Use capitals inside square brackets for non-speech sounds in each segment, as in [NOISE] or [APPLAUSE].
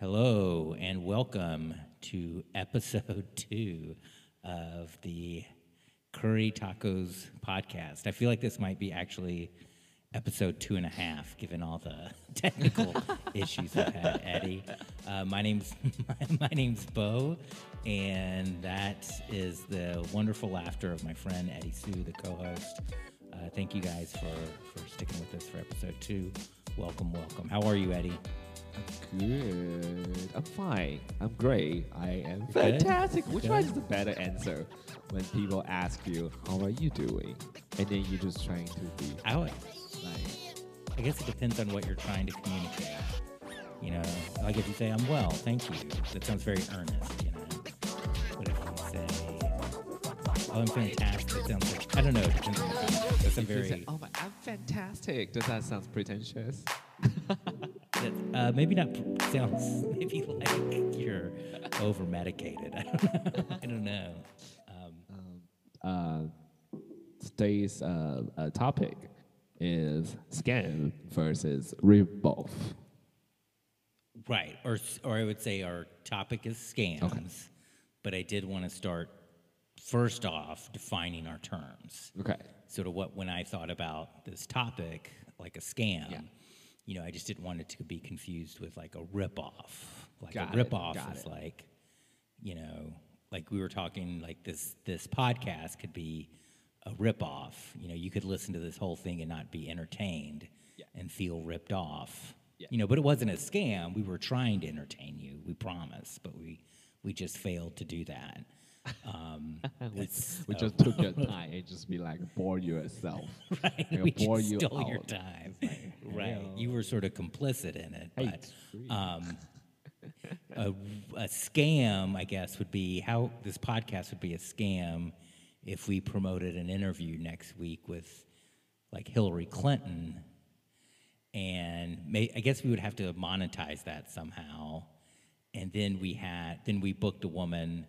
Hello and welcome to episode [LAUGHS] two of the Curry Tacos podcast. I feel like this might be actually episode two and a half, given all the [LAUGHS] technical [LAUGHS] issues I've had, Eddie. Uh, my name's my name's Bo, and that is the wonderful laughter of my friend Eddie Sue, the co-host. Uh, thank you guys for for sticking with us for episode two. Welcome, welcome. How are you, Eddie? Good. I'm fine. I'm great. I am Good? fantastic. Which Good. one is the better answer when people ask you, "How are you doing?" and then you're just trying to be I would, like, I guess it depends on what you're trying to communicate. You know, like if you say, I'm well, thank you, that sounds very earnest, you know. But if you say, oh, I'm fantastic, sounds like, I don't know, it depends on the context. That's a you say, very, "Oh, my, I'm fantastic." Does that sound pretentious? Uh, maybe not, sounds [LAUGHS] maybe like you're over medicated. [LAUGHS] I don't know. I don't know. Um, Uh, today's uh, uh, topic is scam versus ripoff. Right, or or I would say our topic is scams, but I did want to start first off defining our terms. Okay. Sort of what when I thought about this topic, like a scam, Yeah. You know, I just didn't want it to be confused with like a ripoff. Like Got a it, ripoff got is it. like, you know, like we were talking, like this this podcast could be a ripoff. You know, you could listen to this whole thing and not be entertained Yeah. and feel ripped off. Yeah. You know, but it wasn't a scam. We were trying to entertain you. We promise, but we we just failed to do that. Um, [LAUGHS] we, it's- we uh, just took your time and just be like bore yourself. [LAUGHS] right. Like, we bore just you stole your time. Like, [LAUGHS] right. hell. You were sort of complicit in it, but um, a, a scam, I guess, would be how this podcast would be a scam if we promoted an interview next week with like Hillary Clinton, and may, I guess we would have to monetize that somehow, and then we had then we booked a woman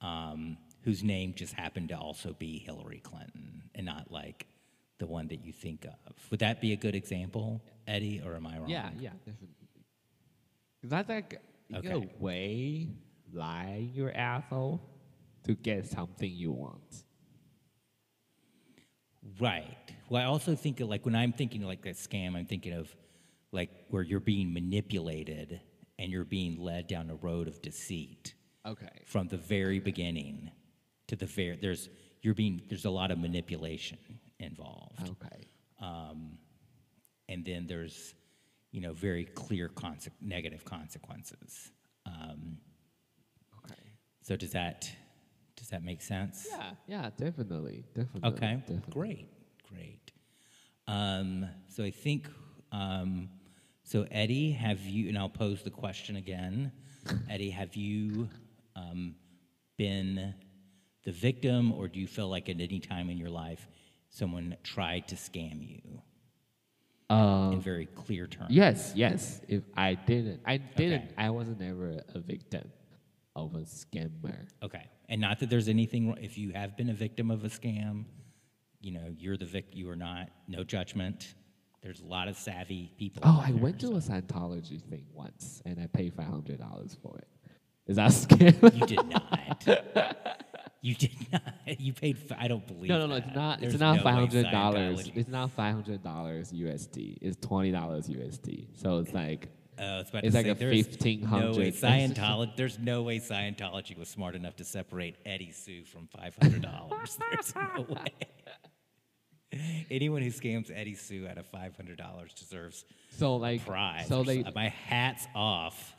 um, whose name just happened to also be Hillary Clinton, and not like the one that you think of. Would that be a good example, Eddie, or am I wrong? Yeah, yeah, definitely. That's like in a way lying your asshole to get something you want. Right. Well, I also think of, like when I'm thinking like a scam, I'm thinking of like where you're being manipulated and you're being led down a road of deceit Okay. from the very beginning to the very there's you're being there's a lot of manipulation involved, Okay. um, and then there's you know very clear conse- negative consequences. Um, Okay. so does that does that make sense? Yeah, yeah, definitely, definitely. Okay, definitely. great, great. Um, so I think, um, so Eddie, have you, and I'll pose the question again. [LAUGHS] Eddie, have you um, been the victim, or do you feel like at any time in your life someone tried to scam you Um, in very clear terms? yes, yes. If I didn't, I didn't. Okay. I wasn't ever a victim of a scammer. Okay, and not that there's anything, wrong- if you have been a victim of a scam, you know, you're the vic, you are not, no judgment. There's a lot of savvy people. Oh, I there, went to so- a Scientology thing once, and I paid five hundred dollars for it. Is that [LAUGHS] a scam? You did not. you did not. You paid. I don't believe. No, no, no. that. It's not. There's it's not no five hundred dollars. It's not five hundred dollars USD. It's twenty dollars USD. So it's like Oh, about it's to like say, a there's 1500 No way [LAUGHS] Scientology. There's no way Scientology was smart enough to separate Eddie Sue from five hundred dollars. [LAUGHS] there's no way. Anyone who scams Eddie Sue out of five hundred dollars deserves so like prize. so they my hat's off.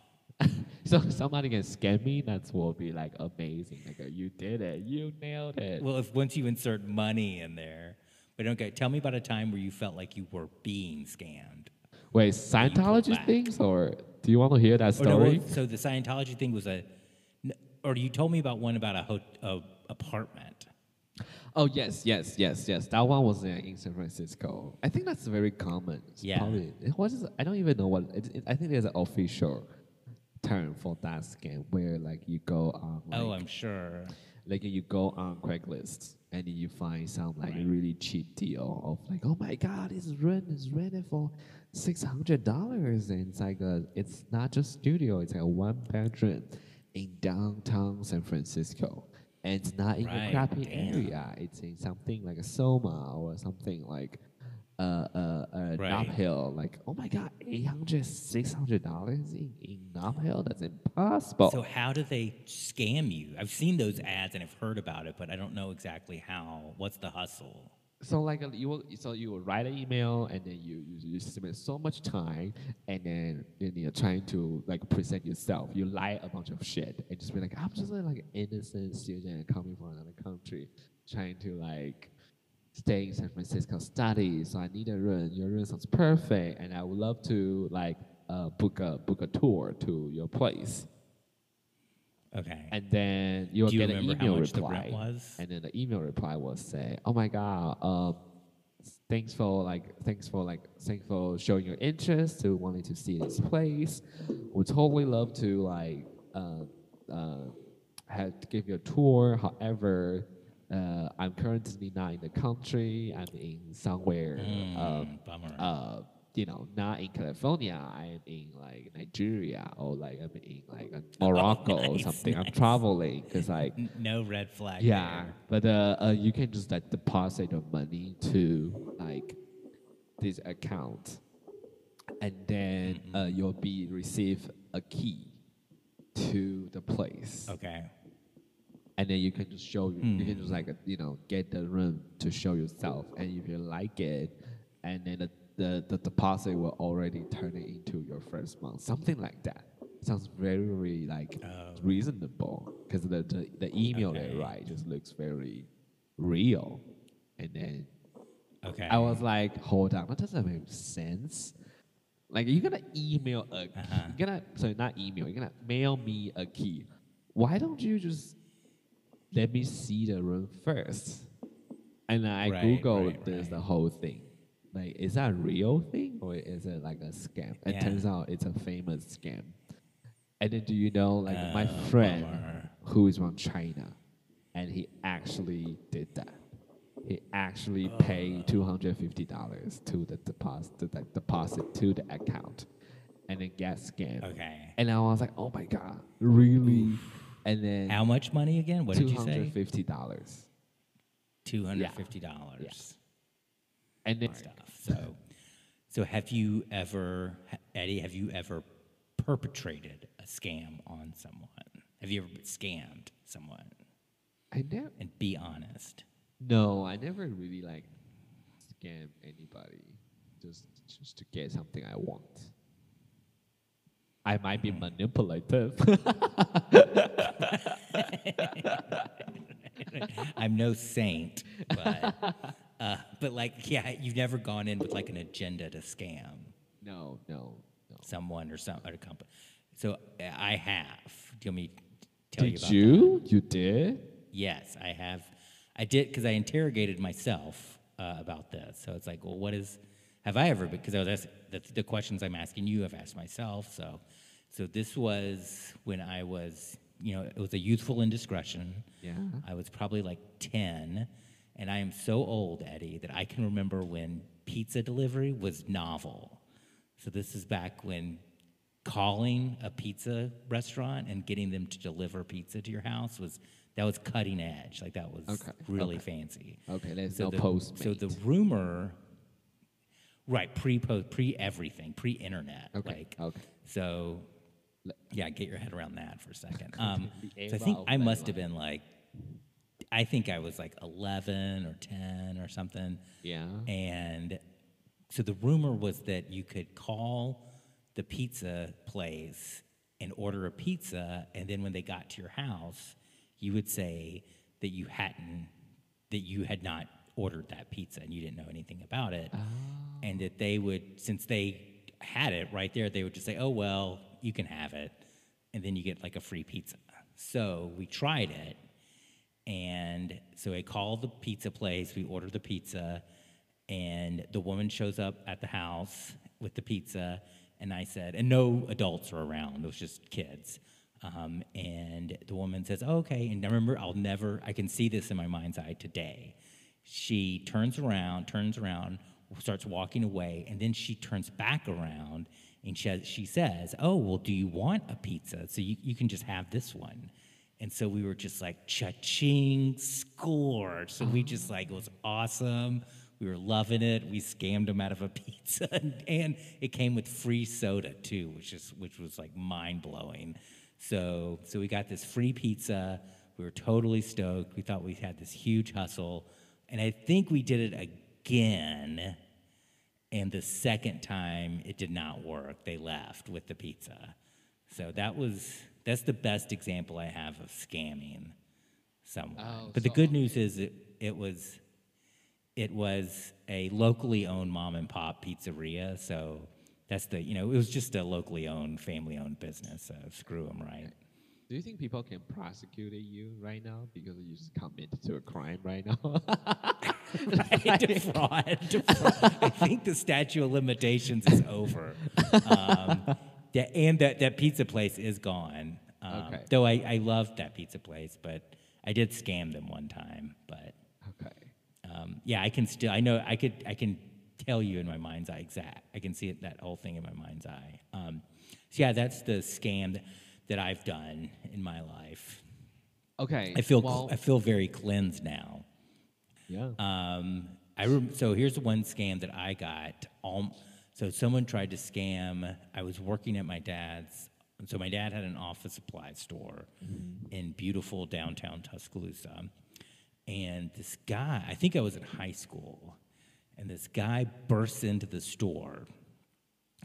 [LAUGHS] so somebody can scam me. That will be like amazing. Like you did it. You nailed it. Well, if once you insert money in there, but okay, tell me about a time where you felt like you were being scammed. Wait, Scientology things, or do you want to hear that Or no, story? well, so the Scientology thing was a, or you told me about one about a, ho- a apartment. Oh yes, yes, yes, yes. That one was in, in San Francisco. I think that's very common. Yeah. Probably, it was. I don't even know what. It, it, I think there's an official term for that scam where like you go on. Like, oh, I'm sure. like you go on Craigslist and you find some like Right. really cheap deal of like, oh my god, it's rent is rented for six hundred dollars, and it's like a, it's not just studio, it's like a one bedroom in downtown San Francisco, and it's not in a crappy damn. area. It's in something like a Soma or something like. Uh, uh, uh, Right. Hill, like, oh my god, 800 600 dollars in, in Hill? That's impossible. So how do they scam you? I've seen those ads and I've heard about it, but I don't know exactly how. What's the hustle? So like you will, so you will write an email and then you, you you spend so much time and then then you're trying to like present yourself. You lie a bunch of shit and just be like, I'm just a, like an innocent student coming from another country, trying to like stay in San Francisco study. So I need a room. Your room sounds perfect, and I would love to like uh, book a book a tour to your place. Okay. And then you'll Do you get an email reply. And then the email reply will say, "Oh my god, um, thanks for like, thanks for like, thanks for showing your interest to wanting to see this place. Would totally love to like, uh, uh, have to give you a tour. However." Uh, I'm currently not in the country. I'm in somewhere, um, Mm, bummer. uh, you know, not in California. I'm in like Nigeria or like I'm in like [LAUGHS] Morocco or Oh, nice, something. I'm traveling because like no red flag. yeah, there. but uh, uh, you can just like deposit your money to like this account, and then uh, you'll be receive a key to the place, Okay. And then you can just show you can just like uh, you know get the room to show yourself, and if you like it, and then the the, the deposit will already turn it into your first month, something like that. Sounds very, very like Oh. reasonable because the, the the email they Okay. write just looks very real, and then Okay. I was like, hold on, that doesn't make sense. Like you're gonna email a key, Uh-huh. you're gonna sorry not email, you're gonna mail me a key. Why don't you just let me see the room first? And I Right, googled right, this right. the whole thing. Like, is that a real thing or is it like a scam? It Yeah. turns out it's a famous scam. And then do you know, like my Oh, friend bummer. who is from China, and he actually did that. He actually oh. paid two hundred fifty dollars to the deposit, to the deposit to the account, and then get scammed. Okay. And I was like, oh my god, really? And then How much money again? What did you say? $250. Two hundred fifty dollars. And then Stuff. So, so have you ever, Eddie? Have you ever perpetrated a scam on someone? Have you ever scammed someone? I never, And be honest. no, I never really like scam anybody just just to get something I want. I might be manipulative. [LAUGHS] I'm no saint, but [LAUGHS] uh, but like, yeah, you've never gone in with like an agenda to scam no, no, no. someone or some or a company. So uh, I have. Do you want me to tell you about Did you? You did? Yes, I have. I did because I interrogated myself uh, about this. So it's like, well, what is? Have I ever? Because I was asked, the, the questions I'm asking you, I've asked myself. So, so this was when I was, you know, it was a youthful indiscretion. Yeah. I was probably like ten, and I am so old, Eddie, that I can remember when pizza delivery was novel. So this is back when calling a pizza restaurant and getting them to deliver pizza to your house was that was cutting edge. Like that was Okay, really okay. fancy. Okay, there's So no the, Postmate. So the rumor, right? Pre post, pre everything, pre internet. Okay, Like okay. So, yeah, get your head around that for a second. [LAUGHS] Um, so I think I must have been like, I think I was like 11 or 10 or something. Yeah. And so the rumor was that you could call the pizza place and order a pizza, and then when they got to your house, you would say that you hadn't, that you had not ordered that pizza and you didn't know anything about it, and that they would, since they had it right there, they would just say, "Oh well, you can have it," and then you get like a free pizza. So we tried it, and so I called the pizza place. We ordered the pizza, and the woman shows up at the house with the pizza. And I said, and no adults were around, it was just kids. Um, and the woman says, oh, "Okay." And I remember, I'll never. I can see this in my mind's eye today. She turns around, turns around, starts walking away, and then she turns back around and she, she says, "Oh, well, do you want a pizza? So you, you can just have this one." And so we were just like, cha-ching, score. So we just like, it was awesome. We were loving it. We scammed them out of a [LAUGHS] pizza, and, and it came with free soda too, which is which was like mind blowing. So so we got this free pizza. We were totally stoked. We thought we had this huge hustle, and I think we did it again. And the second time, it did not work. They left with the pizza. So that was that's the best example I have of scamming someone. Oh, but the good news is it, it was it was a locally owned mom and pop pizzeria. So that's the you know it was just a locally owned family owned business. So screw them, right? Do you think people can prosecute you right now because you just committed to a crime right now? [LAUGHS] [LAUGHS] right? Defraud, defraud. I think the statute of limitations is over. Um, that, and that, that pizza place is gone. Um, Okay. Though I, I loved that pizza place, but I did scam them one time. But okay. um, yeah, I can still, I know, I could, I can tell you in my mind's eye exact. I can see it, that whole thing in my mind's eye. Um, so yeah, that's the scam that, that I've done in my life. Okay. I feel, well, I feel very cleansed now. Yeah. Um, I rem- so here's one scam that I got. So someone tried to scam. I was working at my dad's. So my dad had an office supply store in beautiful downtown Tuscaloosa, and this guy. I think I was in high school, and this guy bursts into the store,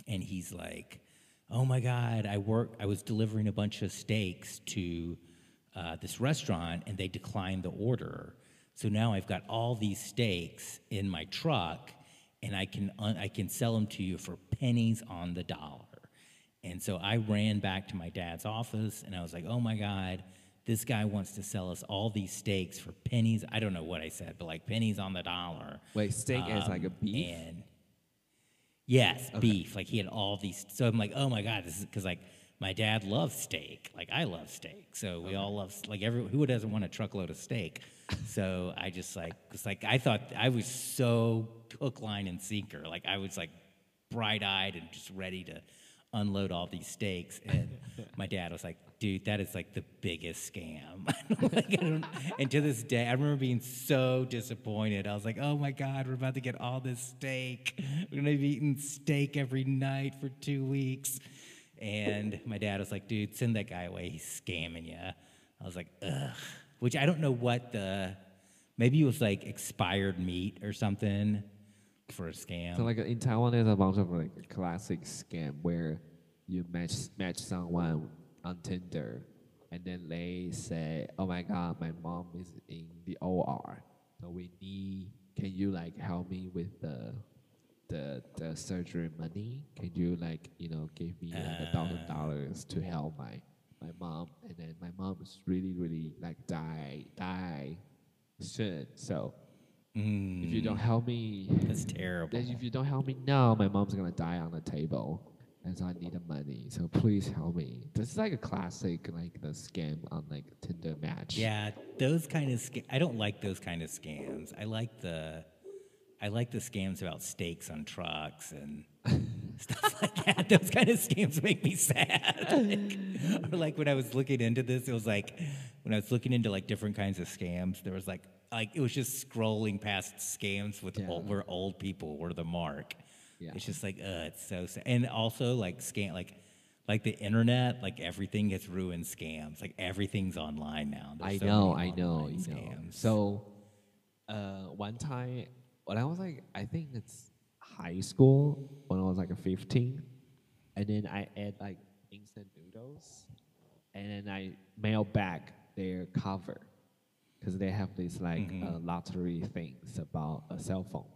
and he's like, "Oh my God! I work. I was delivering a bunch of steaks to uh, this restaurant, and they declined the order. So now I've got all these steaks in my truck, and I can un- I can sell them to you for pennies on the dollar." And so I ran back to my dad's office, and I was like, "Oh my God!" This guy wants to sell us all these steaks for pennies. I don't know what I said, but like pennies on the dollar. Wait, steak is like a Um, beef? Yes, beef. Like he had all these. So I'm like, oh my god, this is because like my dad loves steak. Like I love steak. So we all love like every who doesn't want a truckload of steak. so I just like it's like I thought I was so hook, line, and sinker. Like I was like bright eyed and just ready to unload all these steaks. And [LAUGHS] my dad was like, dude, that is like the biggest scam. [LAUGHS] Like, I don't- and to this day, I remember being so disappointed. I was like, oh my God, we're about to get all this steak. We're to be eating steak every night for two weeks. And my dad was like, dude, send that guy away. He's scamming you. I was like, ugh. Which I don't know what the, maybe it was like expired meat or something for a scam. So like in Taiwan, there's a bunch of like classic scam where you match match someone on Tinder, and then they say, "Oh my God, my mom is in the OR, so we need. Can you like help me with the the the surgery money? Can you like you know give me like a thousand ah. dollars to help my my mom? And then my mom is really really like die die soon, so." If you don't mm. help me, That's terrible. if you don't help me now, my mom's gonna die on the table, and so I need the money. So please help me. This is like a classic, like the scam on like Tinder match. Yeah, those kind of sca- I don't like those kind of scams. I like the I like the scams about steaks on trucks and [LAUGHS] stuff like that. Those kind of scams make me sad. [LAUGHS] Like, or like when I was looking into this, it was like when I was looking into like different kinds of scams, there was like like it was just scrolling past scams with Yeah. old, where old people were the mark. Yeah. It's just like uh, it's so sad. And also like scam like like the internet, like everything gets ruined scams. Like everything's online now. There's I so know, I know, you know. scams. So, uh, one time when I was like, I think it's high school when I was like a 15, and then I ate like instant noodles, and then I mailed back their cover because they have these like Mm-hmm. uh, lottery things about a cell phone,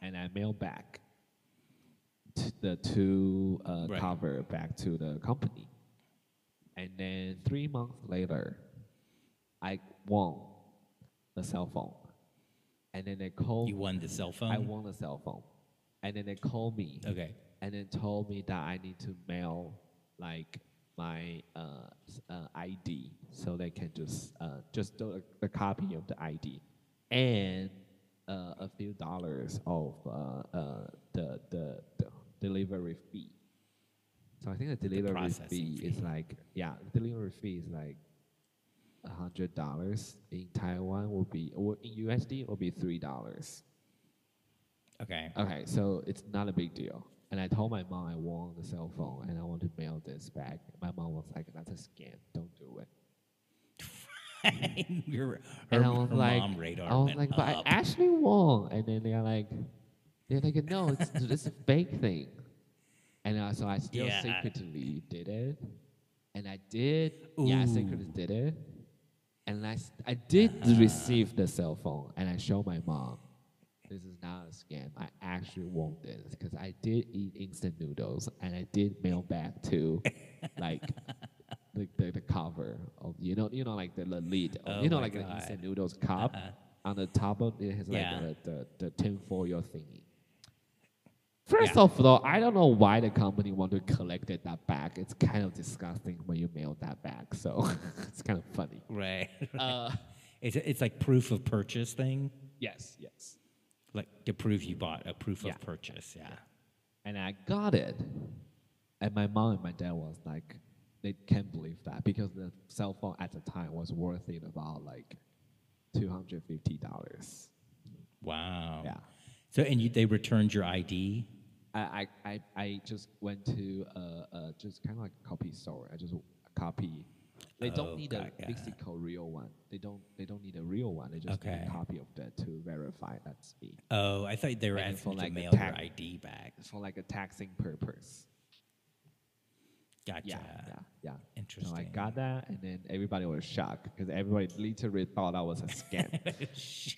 and I mailed back t- the two uh, Right. cover back to the company. And then three months later, I won the cell phone. And then they called you won the cell phone. I won the cell phone. And then they called me Okay. and then told me that I need to mail like my uh, uh, ID, so they can just uh, just do a, a copy of the ID, and uh, a few dollars of uh, uh, the, the the delivery fee. So I think the delivery processing fee, is like yeah, the delivery fee is like hundred dollars in Taiwan will be or in USD will be three dollars. Okay. Okay, so it's not a big deal. And I told my mom I won the cell phone and I want to mail this back. My mom was like, "That's a scam. Don't do it." [LAUGHS] Her, And I was like, mom radar I was like, but I up. actually won. And then they're like, they're like, no, it's, [LAUGHS] it's a fake thing. And uh, so I still Yeah. secretly did it. And I did, yeah, I secretly did it. And I, I did receive the cell phone and I showed my mom, this is not a scam. I actually won this because I did eat instant noodles and I did mail back to [LAUGHS] like the, the, the cover of you know you know like the, the lid Oh you know like the God. instant noodles cup Uh-huh. on the top of it has like the, the, the tin foil thingy. First Yeah. of all, I don't know why the company want to collect that back. It's kind of disgusting when you mail that back, so [LAUGHS] it's kind of funny. right. [LAUGHS] Uh, it's, it's like proof of purchase thing, yes, yes. like to prove you bought a proof Yeah. of purchase. Yeah. and I got it. And my mom and my dad was like, they can't believe that because the cell phone at the time was worth it about like two hundred fifty dollars. Wow. Yeah. So and you, they returned your ID. I, I, I, just went to uh, uh just kind of like a copy store. I just copy. They Oh, don't need a got- yeah. physical real one. They don't. They don't need a real one. They just need a copy of that to verify that's me. Oh, I thought they were And asking for, like, to mail your ID back. It's for like a taxing purpose. Gotcha. Yeah, yeah, yeah. So I got that, and then everybody was shocked because everybody literally thought I was a scam.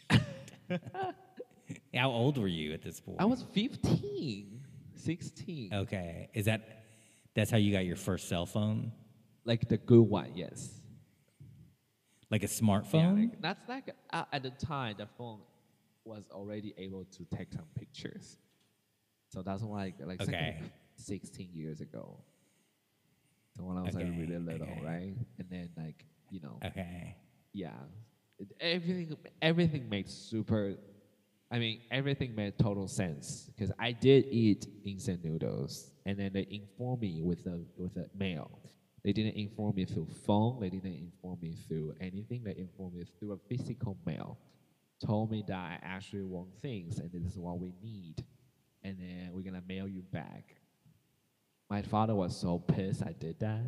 [LAUGHS] [LAUGHS] How old were you at this point? I was 15, 16. Okay. Is that that's how you got your first cell phone? Like the good one, yes. Like a Yeah, smartphone? like, that's like uh, at the time the phone was already able to take some pictures. So that's why like like, like, Okay. 16 years ago. So when I was like really little, okay. right? And then like you know, okay. yeah, everything everything made super. I mean, everything made total sense because I did eat instant noodles, and then they informed me with a with a mail. They didn't inform me through phone. They didn't inform me through anything. They informed me through a physical mail. Told me that I actually want things, and this is what we need, and then we're gonna mail you back. My father was so pissed I did that.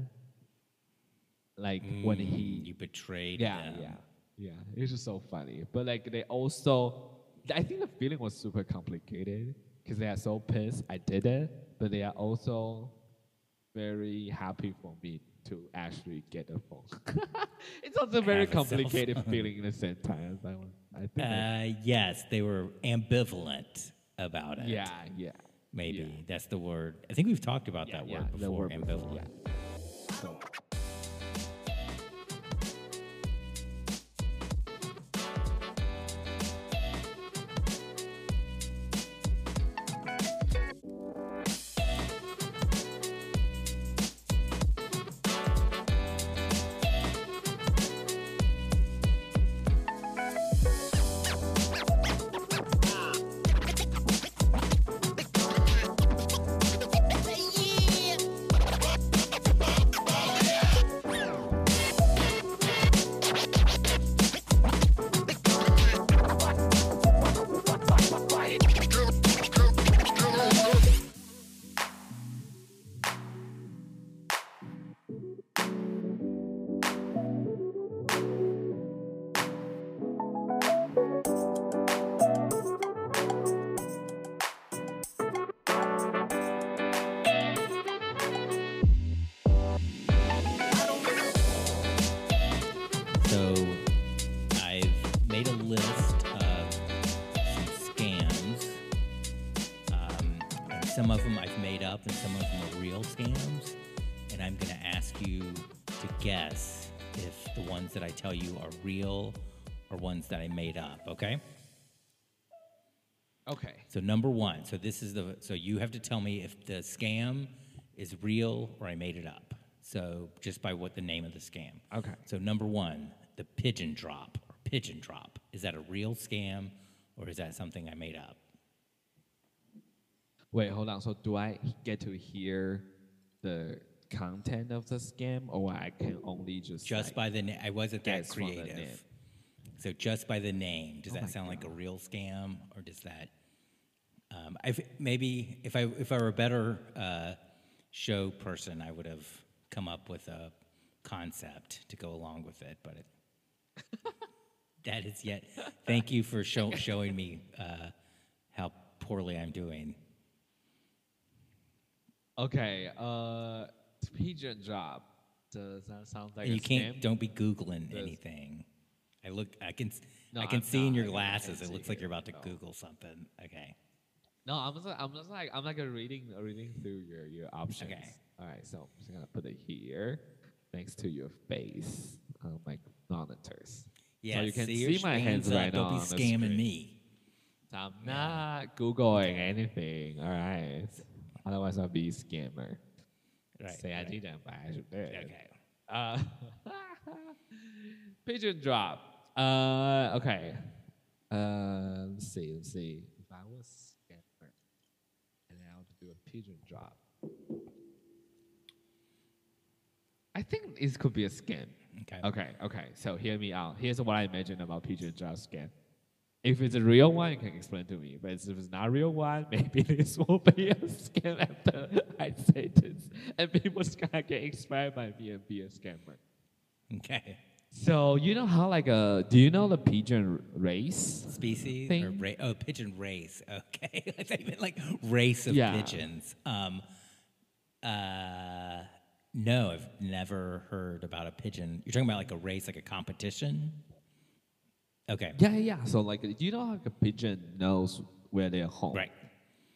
Like when Mm, he you betrayed yeah, them. yeah, yeah. It's just so funny. But like they also, I think the feeling was super complicated because they are so pissed I did it, but they are also very happy for me to actually get a phone. [LAUGHS] it's also a very complicated feeling in the same time. I, I think. Uh, yes, they were ambivalent about it. yeah, yeah. Maybe yeah. that's the word. I think we've talked about Yeah, that yeah, word the before. word before, ambivalent. yeah. Ones that I tell you are real or ones that I made up, okay? Okay. So number one, so this is the so you have to tell me if the scam is real or I made it up. So just by what the name of the scam. Okay. So number one, the pigeon drop or pigeon drop. Is that a real scam or is that something I made up? Wait, hold on. So do I get to hear the content of the scam, or I can only just Just like, by the name, I wasn't that guess from the name. creative. So just by the name, does Oh that sound like a real scam, or does that? Um, I maybe if I if I were a better uh, show person, I would have come up with a concept to go along with it, but it, [LAUGHS] that is yet. Thank you for show, showing me uh, how poorly I'm doing. Okay, uh, pigeon drop. Does that sound like and a you can't scam? don't be googling Does- anything. I look. I can. No, I can I'm see in your I can't- I glasses. It looks like you're about to no. Google something. Okay. No, I'm just, I'm just like I'm like uh, reading reading through your your options. Okay. All right, so I'm just gonna put it here next to your face on my monitors. Yeah. you can see, see my hands up. right now Don't be scamming me. So I'm not googling anything. All right, otherwise I'll be a scammer. Right. Say I right. didn't, but I should did. Okay. Uh, [LAUGHS] pigeon drop. Uh, okay. Uh, let's see. Let's see. If I was scammer and I want to do a pigeon drop, I think this could be a scam. Okay. Okay. Okay. So hear me out. Here's what I imagine about pigeon drop scam. If it's a real one, you can explain to me. But if it's not a real one, [LAUGHS] maybe this will be a scam after [LAUGHS] I say this, and people gonna get inspired by me and be a scammer. Okay. So you know how like uh do you know the pigeon race? Species or Thing. ra- oh pigeon race. [LAUGHS] Okay. I thought you meant like race of Yeah. pigeons. Um. Uh. No, I've never heard about a pigeon. You're talking about like a race, like a competition. Okay. Yeah, yeah, yeah. So like do you know how a pigeon knows where they're home? Right.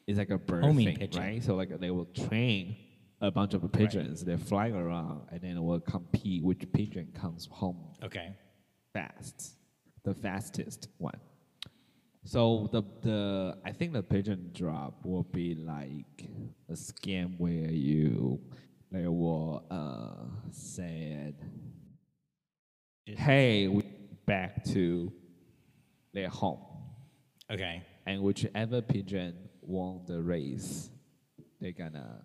It's like a bird Homing thing, pigeon. right? So like they will train a bunch of pigeons. They're flying around and then it will compete which pigeon comes home Okay. fast, the fastest one. So the the I think the pigeon drop will be like a scam where you they will uh said, hey, we back to their home, Okay. and whichever pigeon won the race, they're gonna.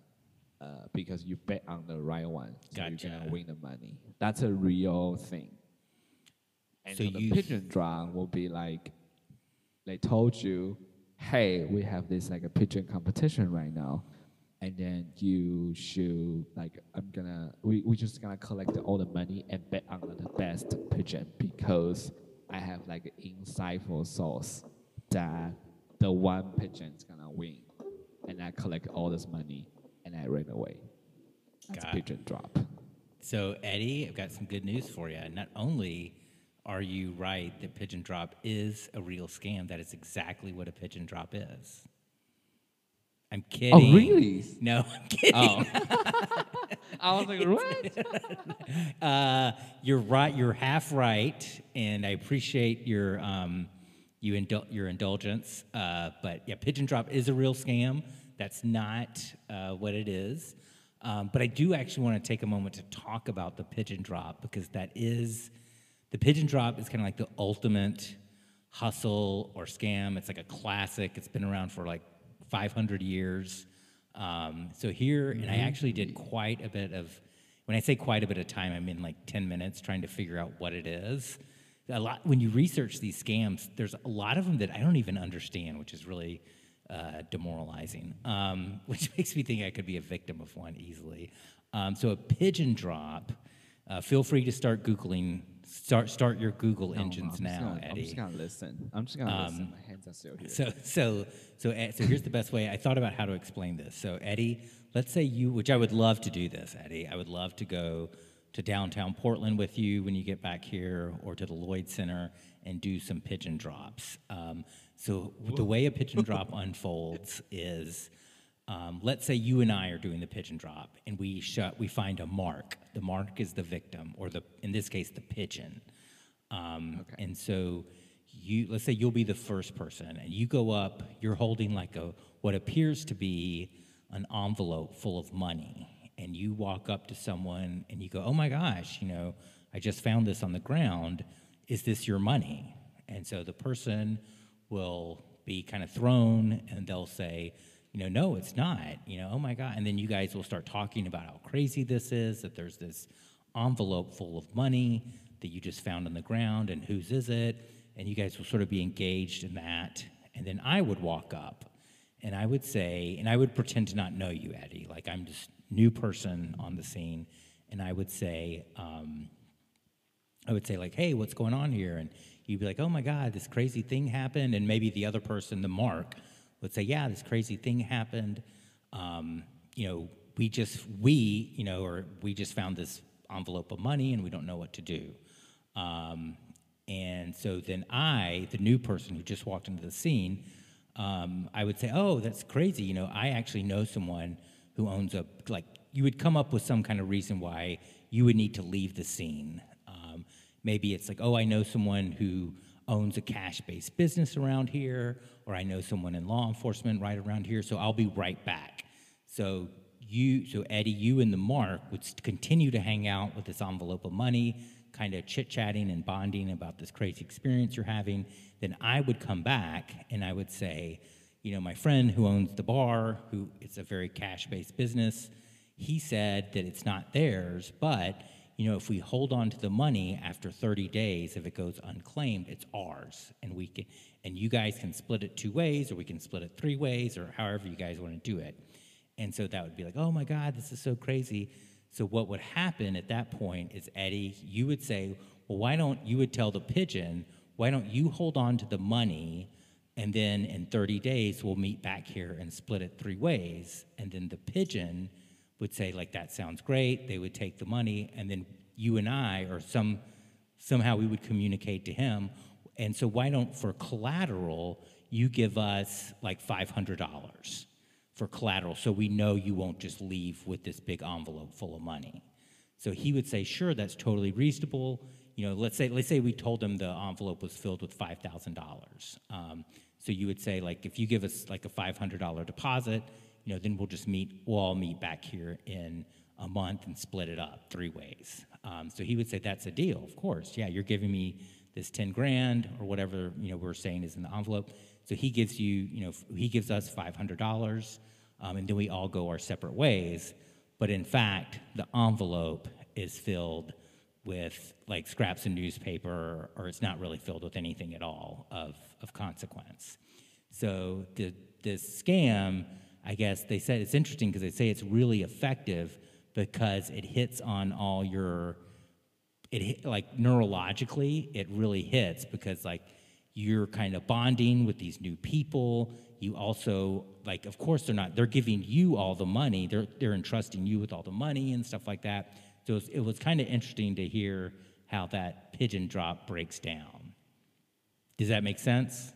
Uh, because you bet on the right one, so you're gonna win the money. That's a real thing. And So so, the pigeon drop will be like, they told you, hey, we have this like a pigeon competition right now, and then you should like, I'm gonna, we we just gonna collect all the money and bet on the best pigeon because I have like an insightful source that the one pigeon's gonna win, and I collect all this money and I ran away. That's Got pigeon drop. So, Eddie, I've got some good news for you. Not only are you right that pigeon drop is a real scam, that is exactly what a pigeon drop is. I'm kidding. Oh, really? No, I'm kidding. Oh. [LAUGHS] I was like, [LAUGHS] what? Uh, you're right. You're half right, and I appreciate your um, you indul- your indulgence. Uh, but yeah, pigeon drop is a real scam. That's not uh, what it is. Um, but I do actually want to take a moment to talk about the pigeon drop because that is the pigeon drop is kind of like the ultimate hustle or scam. It's like a classic. It's been around for like 500 years. Um, so here, and I actually did quite a bit of. When I say quite a bit of time, I mean like 10 minutes trying to figure out what it is. A lot when you research these scams, there's a lot of them that I don't even understand, which is really uh, demoralizing. Um, [LAUGHS] which makes me think I could be a victim of one easily. Um, so a pigeon drop. Uh, feel free to start googling. Start start your Google engines I'm now, gonna- I'm just gonna listen. I'm just gonna listen. My hands are still here. So, so, so, Ed- so here's the best way. I thought about how to explain this. So, Eddie, let's say you, which I would love to do this, Eddie. I would love to go to downtown Portland with you when you get back here, or to the Lloyd Center and do some pigeon drops. Um, so, the way a pigeon [LAUGHS] drop unfolds is. Um, let's say you and I are doing the pigeon drop, and we shut, we find a mark. The mark is the victim, or the, in this case, the pigeon. Um, Okay. And so you, let's say you'll be the first person, and you go up. You're holding like a what appears to be an envelope full of money, and you walk up to someone and you go, "Oh my gosh, you know, I just found this on the ground. Is this your money?" And so the person will be kind of thrown and they'll say, you know, no, it's not. You know, oh my God. And then you guys will start talking about how crazy this is, that there's this envelope full of money that you just found on the ground and whose is it? And you guys will sort of be engaged in that. And then I would walk up and I would say, and I would pretend to not know you, Eddie, like I'm just new person on the scene. And I would say, um, I would say like, hey, what's going on here? And you'd be like, oh my God, this crazy thing happened. And maybe the other person, the mark, would say, yeah, this crazy thing happened. Um, you know, we just, we, you know, or we just found this envelope of money and we don't know what to do. Um, and so then I, the new person who just walked into the scene, um, I would say, oh, that's crazy. You know, I actually know someone who owns a, like, you would come up with some kind of reason why you would need to leave the scene. Um, maybe it's like, oh, I know someone who owns a cash based business around here, or I know someone in law enforcement right around here, so I'll be right back. So you, so Eddie, you and the Mark would continue to hang out with this envelope of money, kind of chit chatting and bonding about this crazy experience you're having. Then I would come back and I would say, you know, my friend who owns the bar, who it's a very cash based business, he said that it's not theirs, but you know, if we hold on to the money after 30 days, if it goes unclaimed, it's ours, and we can, and you guys can split it two ways, or we can split it three ways, or however you guys want to do it. And so that would be like, oh my God, this is so crazy. So what would happen at that point is Eddie, you would say, well, why don't you would tell the pigeon, why don't you hold on to the money, and then in 30 days we'll meet back here and split it three ways, and then the pigeon would say like that sounds great they would take the money and then you and i or some somehow we would communicate to him and so why don't for collateral you give us like $500 for collateral so we know you won't just leave with this big envelope full of money so he would say sure that's totally reasonable you know let's say let's say we told him the envelope was filled with $5000 um, so you would say like if you give us like a $500 deposit you know, then we'll just meet, we'll all meet back here in a month and split it up three ways. Um, so he would say, that's a deal, of course. Yeah, you're giving me this 10 grand or whatever, you know, we're saying is in the envelope. So he gives you, you know, he gives us $500 um, and then we all go our separate ways. But in fact, the envelope is filled with like scraps of newspaper or, it's not really filled with anything at all of, of consequence. So the, the scam I guess they said it's interesting because they say it's really effective because it hits on all your it hit, like neurologically it really hits because like you're kind of bonding with these new people you also like of course they're not they're giving you all the money they're they're entrusting you with all the money and stuff like that so it was, it was kind of interesting to hear how that pigeon drop breaks down does that make sense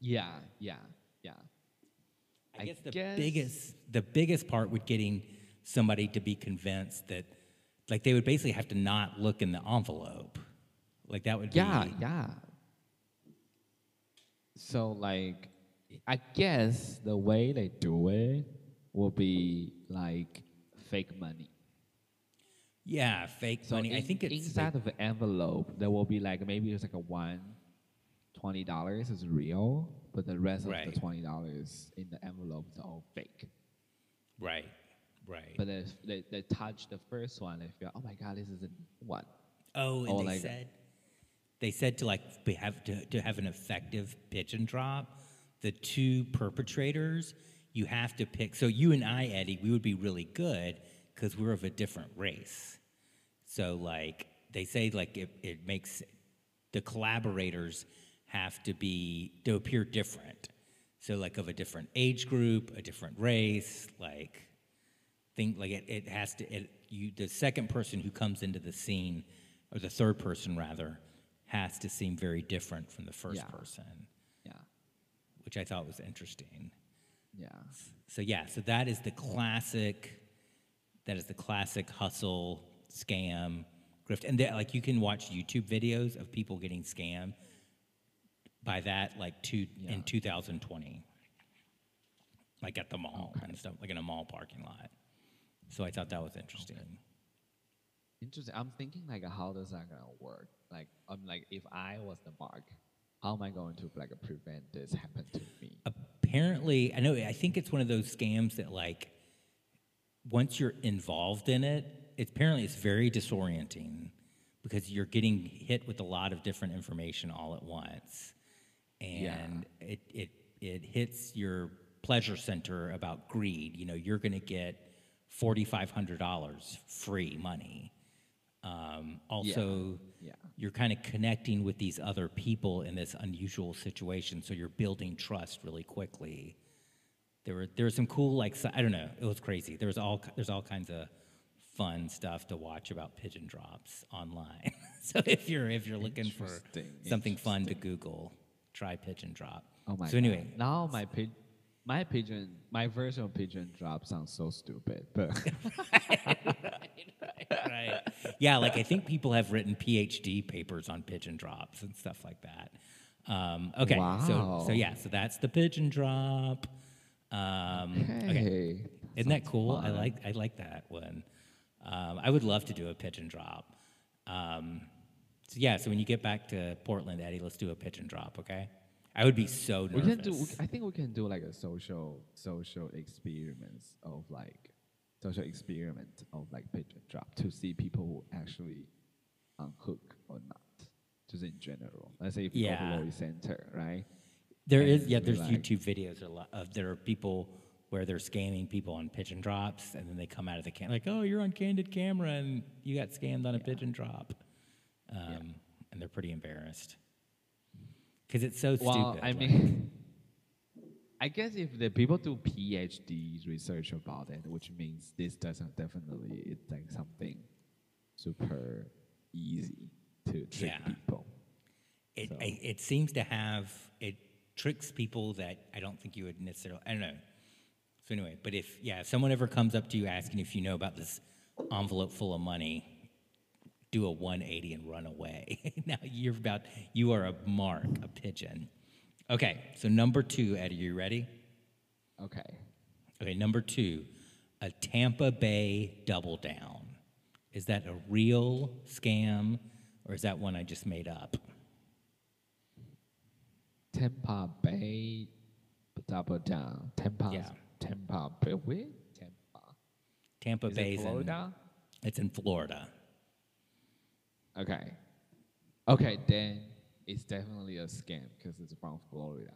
yeah yeah yeah. I guess the guess. biggest the biggest part with getting somebody to be convinced that like they would basically have to not look in the envelope. Like that would yeah, be Yeah, So like I guess the way they do it will be like fake money. Yeah, fake so money. In, I think it's inside of the envelope there will be like maybe it's like a one twenty dollars is real but the rest right. of the twenty dollars in the envelope is all fake. Right, right. But they, they, they touch the first one, they feel, oh my god, this is a what? Oh, and or they like said they said to like we have to, to have an effective pigeon drop, the two perpetrators you have to pick. So you and I, Eddie, we would be really good because we're of a different race. So like they say, like it, it makes the collaborators have to be to appear different. So like of a different age group, a different race, like think like it, it has to it, you the second person who comes into the scene or the third person rather has to seem very different from the first yeah. person. Yeah. Which I thought was interesting. Yeah. So yeah, so that is the classic that is the classic hustle scam grift and like you can watch YouTube videos of people getting scammed by that like two yeah. in 2020 like at the mall okay. and stuff like in a mall parking lot So I thought that was interesting. Interesting. I'm thinking like, how does that gonna work? Like, I'm like, if I was the mark, how am I going to like prevent this happen to me? Apparently, I know. I think it's one of those scams that like once you're involved in it, it's apparently it's very disorienting because you're getting hit with a lot of different information all at once, and it it it hits your pleasure center about greed. You know, you're to get forty five hundred dollars free money. Um, also, Yeah. you're kind of connecting with these other people in this unusual situation, so you're building trust really quickly. There were there was some cool like I don't know, it was crazy. There was all there's all kinds of fun stuff to watch about pigeon drops online. [LAUGHS] so if you're if you're looking for something fun to Google, try pigeon drop. Oh my So anyway, God. now my pig, my pigeon, my version of pigeon drop sounds so stupid, but [LAUGHS] right. Yeah, like I think people have written PhD papers on pigeon drops and stuff like that. Um, okay, so so yeah, so that's the pigeon drop. Um, okay, isn't that sounds cool? I like I like that one. Um, I would love to do a pigeon drop. Um, so yeah, so when you get back to Portland, Eddie, let's do a pigeon drop. Okay, I would be so nervous. we can do. I think we can do like a social social experiments of like social experiment of like pigeon drop to see people who actually unhook or not. Just in general, let's say if you go to Lloyd Center, right? There and is, yeah. There's like- YouTube videos a lot of there are people where they're scamming people on pigeon drops, and then they come out of the camera like, "Oh, you're on candid camera, and you got scammed on a pigeon drop," um, and they're pretty embarrassed because it's so Well, stupid. I mean, I guess if the people do PhD research about it, which means this doesn't definitely it's like something super easy to trick Yeah. people. it, so- I, it seems to have it tricks people that I don't think you would necessarily. I don't know. So anyway, but if yeah, if someone ever comes up to you asking if you know about this envelope full of money, do a 180 and run away. [LAUGHS] now you're about you are a mark, a pigeon. Okay, so number two, Eddie, you ready? Okay. Okay, number two, a Tampa Bay double down. Is that a real scam or is that one I just made up? Tampa Bay double down. Tampa Yeah. Tampa Bay where? Tampa. Tampa Is Bay's it Florida? In, it's in Florida. Okay. Okay, then it's definitely a scam because it's from Florida.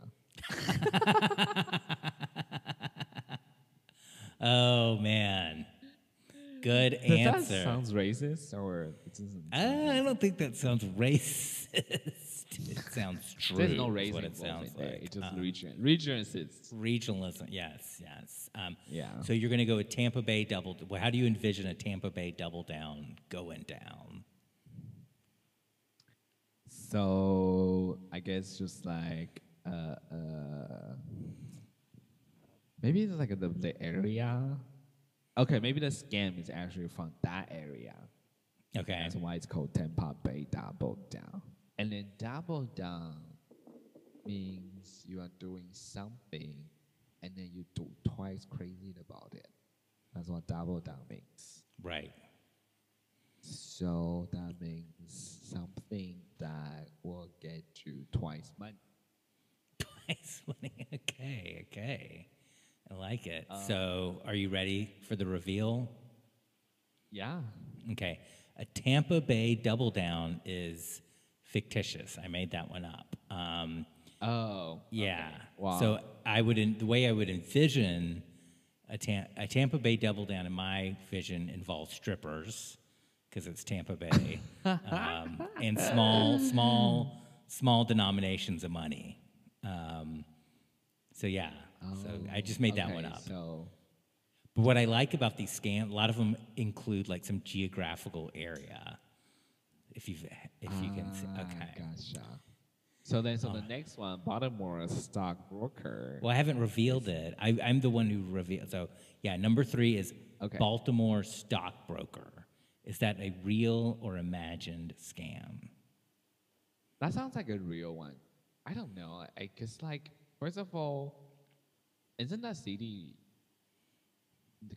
[LAUGHS] Oh man, good Does that sounds racist or it doesn't? I don't think that sounds racist. [LAUGHS] it sounds true. [LAUGHS] There's no race what it sounds there. like. It's just Uh, region. Regionalism. regionalism. Yes, yes. Um, Yeah. So you're going to go with Tampa Bay double. Well, how do you envision a Tampa Bay double down going down? So I guess just like uh, uh, maybe it's like the, the area. Okay, maybe the scam is actually from that area. Okay. That's why it's called Tampa Bay Double Down. And then double down means you are doing something and then you do twice crazy about it. That's what double down means. Right. So that means something that will get you twice money. [LAUGHS] Twice money. [LAUGHS] Okay. Okay. I like it. Uh, so, are you ready for the reveal? Yeah. Okay. A Tampa Bay double down is fictitious. I made that one up. Um, Oh. yeah. Wow. So I would, en- the way I would envision a, Tam- a Tampa Bay double down in my vision involves strippers because it's Tampa Bay um, and small, small, small denominations of money. Um, so yeah. so I just made that one up. So But what I like about these scams, a lot of them include like some geographical area. If you if you can see, Ah, okay. Gotcha. So then, so the next one, Baltimore stockbroker. Well, I haven't revealed it. I, I'm the one who revealed. So yeah, number three is Okay. Baltimore stockbroker. Is that a real or imagined scam? That sounds like a real one. I don't know. I, guess like first of all, isn't that city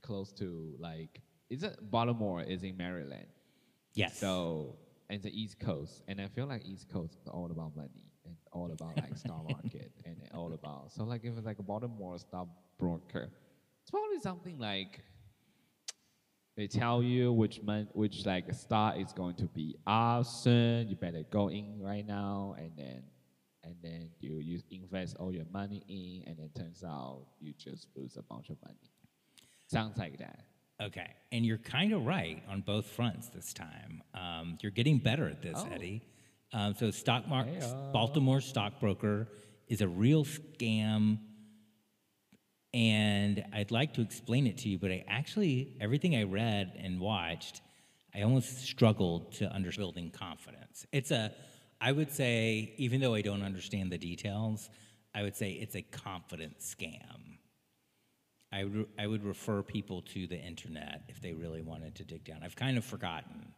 close to like is it Baltimore is in Maryland. Yes. So and the East Coast, and I feel like East Coast is all about money and all about like stock [LAUGHS] market and all about. So like if it's like a Baltimore stock broker, it's probably something like they tell you which month, which like stock is going to be up soon. You better go in right now, and then and then you you invest all your money in, and it turns out you just lose a bunch of money. Sounds like that. Okay, and you're kind of right on both fronts this time. Um, you're getting better at this, Oh. Eddie. Um, so, stock mar- Hey-o. Baltimore stockbroker is a real scam, and I'd like to explain it to you, but I actually everything I read and watched, I almost struggled to under building confidence. It's a, I would say, even though I don't understand the details, I would say it's a confident scam. I would, I would refer people to the internet if they really wanted to dig down. I've kind of forgotten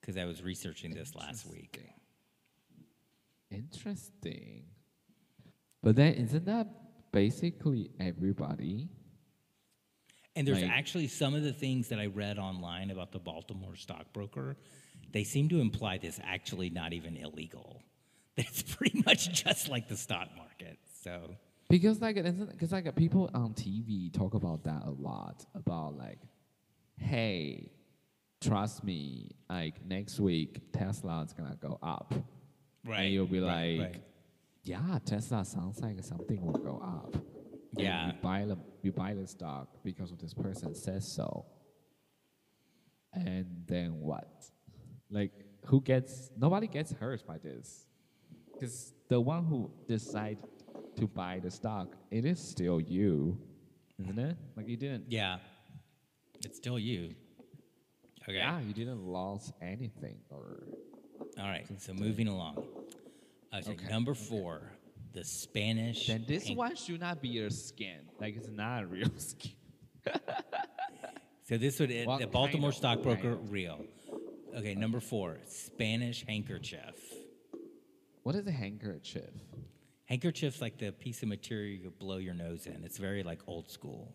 because I was researching this last week. Interesting. But then isn't that basically everybody? And there's Like- actually some of the things that I read online about the Baltimore stockbroker, they seem to imply this actually not even illegal. [LAUGHS] That It's pretty much just like the stock market. So, Because like because like people on TV talk about that a lot about like, hey, trust me, like next week Tesla is gonna go up. And you'll be right, like, right. Yeah, Tesla sounds like something will go up. Yeah. you buy the you buy the stock because of this person says so. And then what? Like who gets nobody gets hurt by this. Because the one who decide to buy the stock, it is still you, isn't it? Like you didn't yeah, it's still you. Okay. yeah, you didn't lose anything or All right. So, moving along. Okay, Okay, number four, the Spanish. then this one should not be a skin. Like it's not a [LAUGHS] real skin. So this would Well, the Baltimore kind of, stockbroker kind real. Okay, number four, Spanish handkerchief. What is a handkerchief? Handkerchief's like the piece of material you blow your nose in. It's very like old school.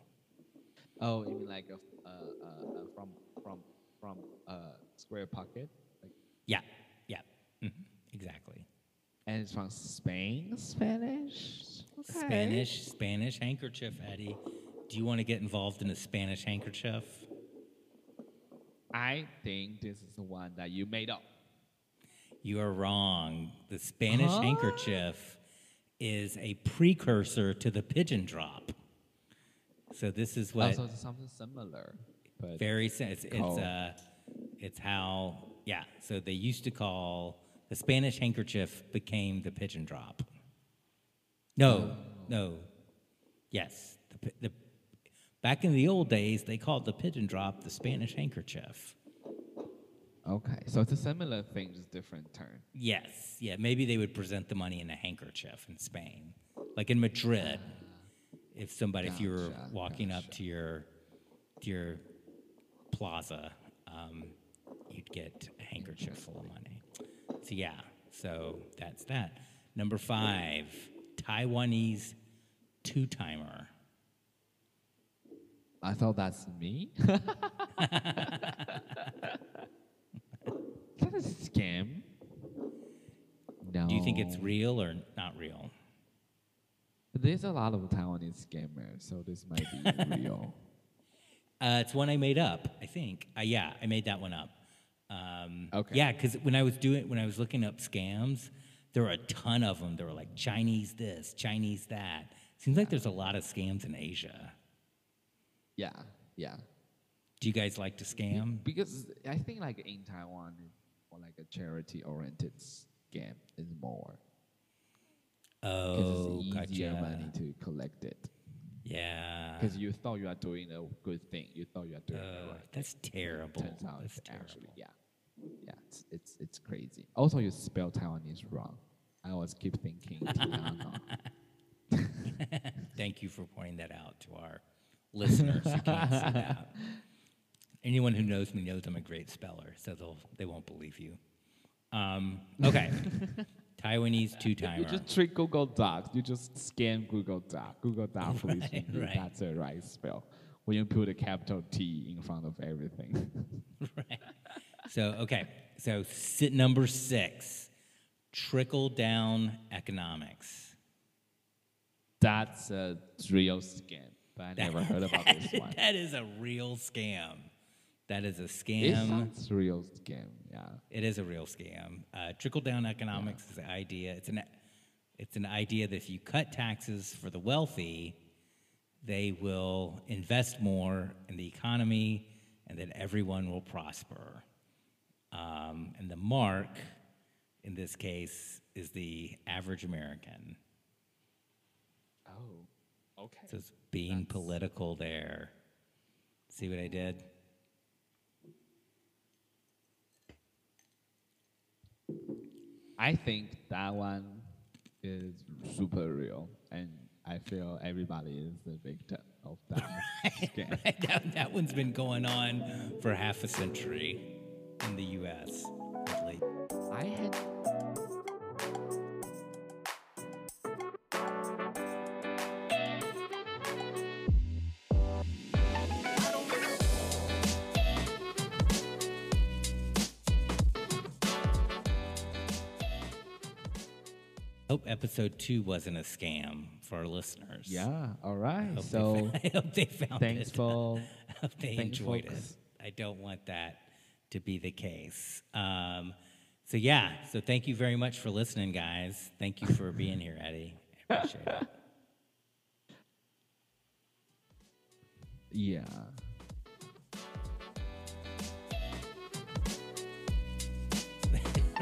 Oh, you mean like a, uh, uh, from from from uh, square pocket? Like, Yeah, yeah, mhm, exactly. And it's from Spain, Spanish. Okay. Spanish, Spanish handkerchief, Eddie. Do you want to get involved in a Spanish handkerchief? I think this is the one that you made up. You are wrong. The Spanish Huh? handkerchief is a precursor to the pigeon drop. So this is what Also, it's something similar, but very si- it's it's uh it's how yeah. So they used to call the Spanish handkerchief became the pigeon drop. No, no, yes. The, the back in the old days they called the pigeon drop the Spanish handkerchief. okay. So it's a similar thing, just different turn. Yes, yeah. Maybe they would present the money in a handkerchief in Spain, like in Madrid. If somebody, if you were Gotcha, walking up to your to your plaza, um, you'd get a handkerchief full of money. So yeah, so that's that. Number five, Taiwanese two timer. I thought that's me. [LAUGHS] Is that a scam? No. Do you think it's real or not real? There's a lot of Taiwanese scammers, so this might be real. [LAUGHS] Uh, it's one I made up, I think. Uh, yeah, I made that one up. Um, Okay. Yeah, because when I was doing, when I was looking up scams, there were a ton of them. There were like Chinese this, Chinese that. Seems like there's a lot of scams in Asia. Yeah, yeah. Do you guys like to scam? Because I think like in Taiwan, more like a charity-oriented scam is more Oh, it's easier gotcha. money to collect it. Yeah. Because you thought you are doing a good thing, you thought you are doing Uh, right. that's terrible. Turns out That's terrible. actually yeah, yeah. It's, it's it's crazy. Also, you spell Taiwanese wrong. I always keep thinking [LAUGHS] Thank you for pointing that out to our listeners who can't see that. [LAUGHS] Anyone who knows me knows I'm a great speller, so they'll they won't believe you. Um, okay, [LAUGHS] Taiwanese two You just trick Google Docs. You just scan Google Doc. Google Doc, please. Right, right. That's the right spell. when you put a capital T in front of everything. right. So, okay. So, sit number six trickle down economics. That's a real scam. But I [LAUGHS] never heard about this one. that is a real scam. That is a It scam. sounds real scam. Yeah. It is a real scam. Uh, trickle down economics is an idea. It's an it's an idea that if you cut taxes for the wealthy, they will invest more in the economy, and that everyone will prosper. Um, and the mark, in this case, is the average American. Oh. Okay. So it's being political there. See what I did? I think that one is super real, and I feel everybody is the victim of that [LAUGHS] scam. that, that one's been going on for half a century in the U.S. at least. I had Hope episode two wasn't a scam for our listeners. yeah. All right. Hope So they, [LAUGHS] I hope they found thanks it. for [LAUGHS] I hope they thanks, enjoyed it. I don't want that to be the case. Um, so yeah. So thank you very much for listening, guys. Thank you for being here, Eddie. I appreciate it. yeah.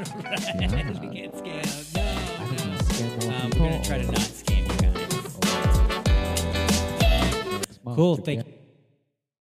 [LAUGHS] we. No. I don't know, scam more Um, we're gonna try to not scam you guys. Cool. Thank get-